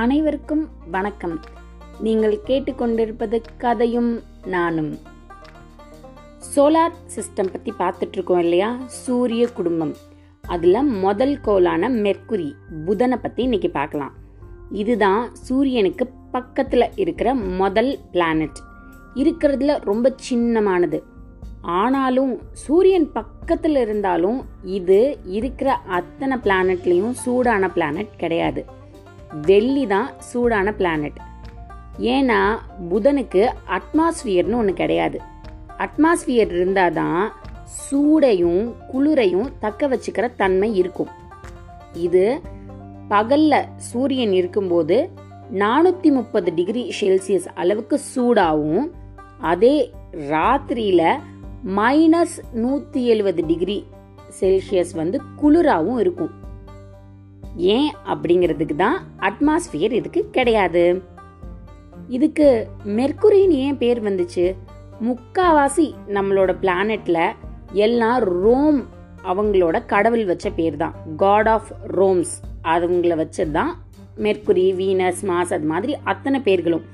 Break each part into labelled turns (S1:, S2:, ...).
S1: அனைவருக்கும் வணக்கம். நீங்கள் கேட்டுக்கொண்டிருப்பது கதையும் நானும். சோலார் சிஸ்டம் பற்றி பார்த்துட்டு இருக்கோம் இல்லையா? சூரிய குடும்பம். அதில் முதல் கோளான மெர்க்குரி புதனை பற்றி இன்னைக்கு பார்க்கலாம். இதுதான் சூரியனுக்கு பக்கத்தில் இருக்கிற முதல் பிளானட் இருக்கிறதுல ரொம்ப சின்னமானது. ஆனாலும் சூரியன் பக்கத்தில் இருந்தாலும் இது இருக்கிற அத்தனை பிளானட்லேயும் சூடான பிளானட் கிடையாது. வெள்ளி தான் சூடான பிளானட் ஏன்னா புதனுக்கு அட்மாஸ்பியர்னு ஒன்று கிடையாது. அட்மாஸ்பியர் இருந்தால் தான் சூடையும் குளிரையும் தக்க வச்சுக்கிற தன்மை இருக்கும். இது பகல்ல சூரியன் இருக்கும்போது நானூற்றி முப்பது டிகிரி செல்சியஸ் அளவுக்கு சூடாகவும் அதே ராத்திரியில மைனஸ் நூற்றி எழுபது டிகிரி செல்சியஸ் வந்து குளிராகவும் இருக்கும். ஏன் அப்படிங்கிறதுக்கு தான் அட்மாஸ்பியர் இதுக்கு கிடையாது. இதுக்கு மெர்க்குரின்னு ஏன் பேர் வந்துச்சு? முக்காவாசி நம்மளோட பிளானட்ல எல்லாம் ரோம் அவங்களோட கடவுள் வச்ச பேர் தான். காட் ஆஃப் ரோம்ஸ் அவங்கள வச்சது தான் மெர்க்குரி வீனஸ் மாஸ் அது மாதிரி அத்தனை பேர்களும்.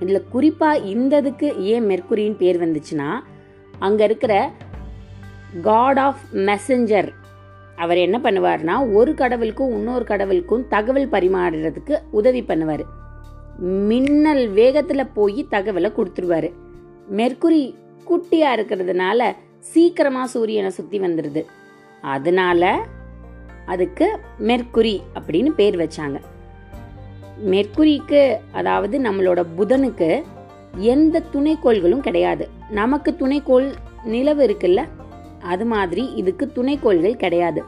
S1: இதில் குறிப்பாக இந்த இதுக்கு ஏன் மெர்க்குரின்னு பேர் வந்துச்சுன்னா அங்கே இருக்கிற காட் ஆஃப் மெசஞ்சர் அவர் என்ன பண்ணுவார்னா ஒரு கடவுளுக்கும் இன்னொரு கடவுளுக்கும் தகவல் பரிமாறுறதுக்கு உதவி பண்ணுவார். மின்னல் வேகத்தில் போய் தகவலை கொடுத்துருவாரு. மெர்க்குரி குட்டியாக இருக்கிறதுனால சீக்கிரமாக சூரியனை சுற்றி வந்துடுது அதனால அதுக்கு மெர்க்குரி அப்படின்னு பேர் வச்சாங்க. மெர்க்குரிக்கு அதாவது நம்மளோட புதனுக்கு எந்த துணைக்கோள்களும் கிடையாது. நமக்கு துணைக்கோள் நிலவு இருக்குல்ல அது மாதிரி இதுக்கு துணைக்கோள்கள் கிடையாது.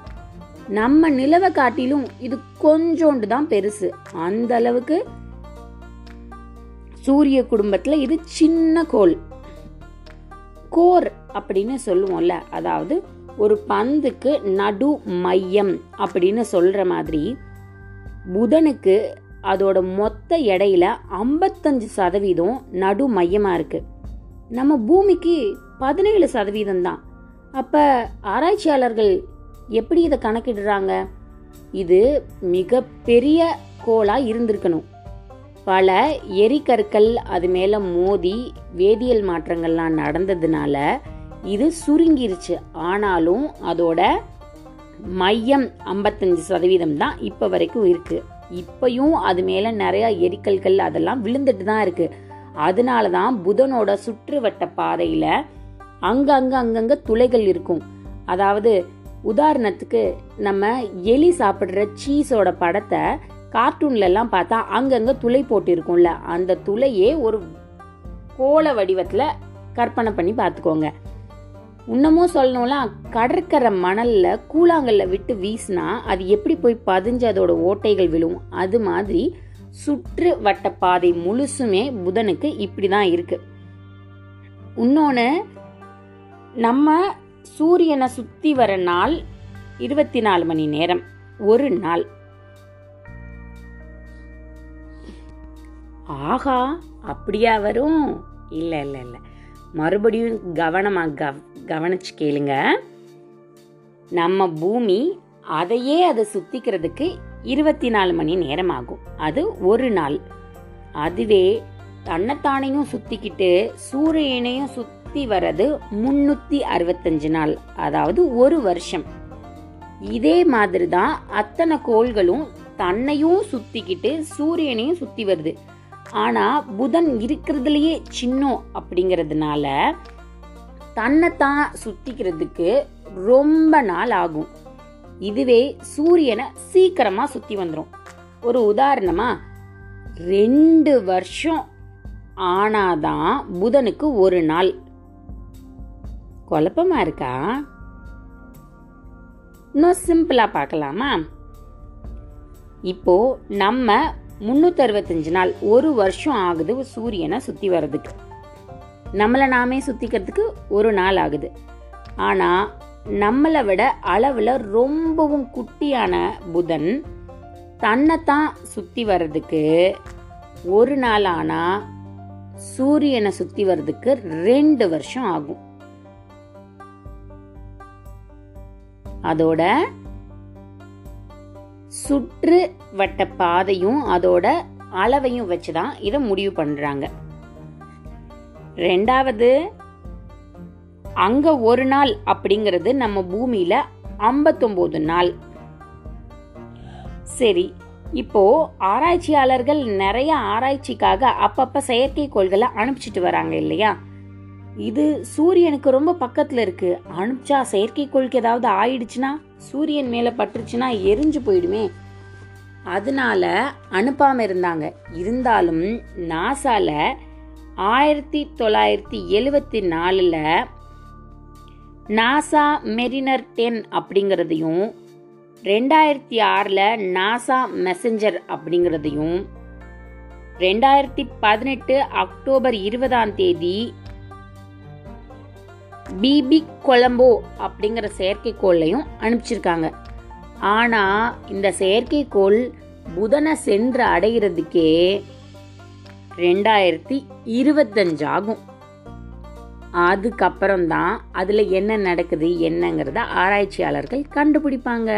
S1: நம்ம நிலவை காட்டிலும் இது கொஞ்சோண்டு தான் பெருசு. அந்த அளவுக்கு சூரிய குடும்பத்துல இது சின்ன கோள். கோர் அப்படின்னு சொல்லுவோம்ல அதாவது ஒரு பந்துக்கு நடு மையம் அப்படின்னு சொல்ற மாதிரி புதனுக்கு அதோட மொத்த எடையில ஐம்பத்தஞ்சு சதவீதம் நடு மையமா இருக்கு. நம்ம பூமிக்கு பதினேழு சதவீதம் தான். அப்போ ஆராய்ச்சியாளர்கள் எப்படி இதை கணக்கிடுறாங்க? இது மிகப்பெரிய கோளாக இருந்திருக்கணும். பல எரிக்கற்கள் அது மேலே மோதி வேதியியல் மாற்றங்கள்லாம் நடந்ததுனால இது சுருங்கிருச்சு. ஆனாலும் அதோட மையம் ஐம்பத்தஞ்சு சதவீதம் தான் இப்போ வரைக்கும் இருக்குது இப்பையும் அது மேலே நிறையா எரிக்கல்கள் அதெல்லாம் விழுந்துட்டு தான் இருக்குது அதனால தான் புதனோட சுற்றுவட்ட பாதையில் அங்கங்க அங்கங்க துளைகள் இருக்கும். அதாவது உதாரணத்துக்கு நம்ம எலி சாப்பிட்ற சீஸோட படத்தை கார்ட்டூன்லலாம் பார்த்தா அங்கங்க துளை போட்டிருக்கும்ல. அந்த துளையே ஒரு கோள வடிவத்தில் கற்பனை பண்ணி பார்த்துக்கோங்க. இன்னமும் சொல்லணும்னா கடற்கரை மணலில் கூழாங்கல்ல விட்டு வீசினா அது எப்படி போய் பதிஞ்சு அதோட ஓட்டைகள் விழும்? அது மாதிரி சுற்று வட்ட பாதை முழுசுமே புதனுக்கு இப்படி தான் இருக்குது இன்னொன்று நம்ம சூரியனை சுத்தி வர நாள் இருபத்தி நாலு மணி நேரம் ஒரு நாள். ஆஹா அப்படியா வரும்? இல்லை இல்லை இல்லை. மறுபடியும் கவனமாக கவ கவனிச்சு கேளுங்க. நம்ம பூமி அதையே அதை சுத்திக்கிறதுக்கு இருபத்தி நாலு மணி நேரம் ஆகும் அது ஒரு நாள். அதுவே தன்னைத்தானையும் சுத்திக்கிட்டு சூரியனையும் சுற்றி வர்றது முன்னூத்தி அறுபத்தஞ்சு நாள் அதாவது ஒரு வருஷம். இதே மாதிரி தான் அத்தனை கோள்களும் தன்னையும் சுத்திக்கிட்டு சூரியனையும் சுத்தி வருது. ஆனா புதன் இருக்கிறதுலயே சின்னம் அப்படிங்கிறதுனால தன்னைத்தான் சுத்திக்கிறதுக்கு ரொம்ப நாள் ஆகும். இதுவே சூரியனை சீக்கிரமா சுத்தி வந்துடும் ஒரு உதாரணமா ரெண்டு வருஷம் ஆனாதான் புதனுக்கு ஒரு நாள். குழப்பமா இருக்கா? இன்னும் சிம்பிளா பார்க்கலாமா? இப்போ நம்ம முன்னூத்தி அறுபத்தஞ்சு நாள் ஒரு வருஷம் ஆகுது சூரியனை சுத்தி வர்றதுக்கு. நம்மளை நாமே சுத்திக்கிறதுக்கு ஒரு நாள் ஆகுது. ஆனா நம்மளை விட அளவில் ரொம்பவும் குட்டியான புதன் தன்னைத்தான் சுற்றி வர்றதுக்கு ஒரு நாள் ஆனால் சூரியனை சுற்றி வர்றதுக்கு ரெண்டு வருஷம் ஆகும். அதோட சுற்று வட்ட பாதையும் அதோட அளவையும் வச்சு தான் இதை முடிவு பண்ணுறாங்க ரெண்டாவது அங்க ஒரு நாள் அப்படிங்கிறது நம்ம பூமியில ஐம்பத்தொம்போது நாள். சரி இப்போ ஆராய்ச்சியாளர்கள் நிறைய ஆராய்ச்சிக்காக அப்பப்ப செயற்கைக்கோள்களை அனுப்பிச்சிட்டு வராங்க இல்லையா? இது சூரியனுக்கு ரொம்ப பக்கத்துல இருக்கு. அனுப்பிச்சா செயற்கைக்கோளுக்கு ஏதாவது ஆயிடுச்சுன்னா சூரியன் மேல பட்டுருச்சுன்னா எரிஞ்சு போயிடுமே. அதனால அனுப்பாம இருந்தாங்க. இருந்தாலும் நாசால ஆயிரத்தி தொள்ளாயிரத்தி எழுவத்தி நாலுல நாசா மெரினர் டென் அப்படிங்கிறதையும் ரெண்டாயிரத்தி ஆறில் நாசா மெசஞ்சர் அப்படிங்கிறதையும் ரெண்டாயிரத்தி பதினெட்டு அக்டோபர் இருபதாம் தேதி பிபி கொலம்போ அப்படிங்கிற செயற்கைக்கோளையும் அனுப்பிச்சிருக்காங்க. ஆனால் இந்த செயற்கைக்கோள் புதனை சென்று அடைகிறதுக்கே ரெண்டாயிரத்தி இருபத்தஞ்சு ஆகும். அதுக்கப்புறம் தான் அதில் என்ன நடக்குது என்னங்கிறத ஆராய்ச்சியாளர்கள் கண்டுபிடிப்பாங்க.